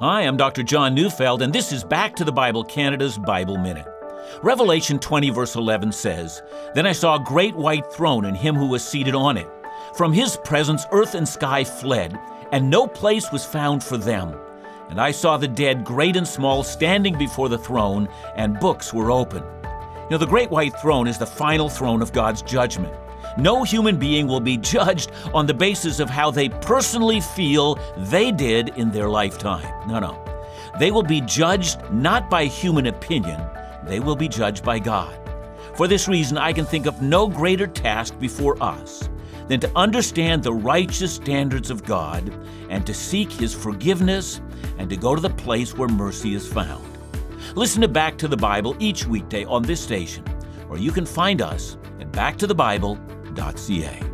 Hi, I'm Dr. John Neufeld, and this is Back to the Bible Canada's Bible Minute. Revelation 20, verse 11 says, Then I saw a great white throne and him who was seated on it. From his presence, earth and sky fled, and no place was found for them. And I saw the dead, great and small, standing before the throne, and books were open. You know, the great white throne is the final throne of God's judgment. No human being will be judged on the basis of how they personally feel they did in their lifetime. No, no. They will be judged not by human opinion, they will be judged by God. For this reason, I can think of no greater task before us than to understand the righteous standards of God and to seek His forgiveness and to go to the place where mercy is found. Listen to Back to the Bible each weekday on this station, or you can find us at backtothebible.ca.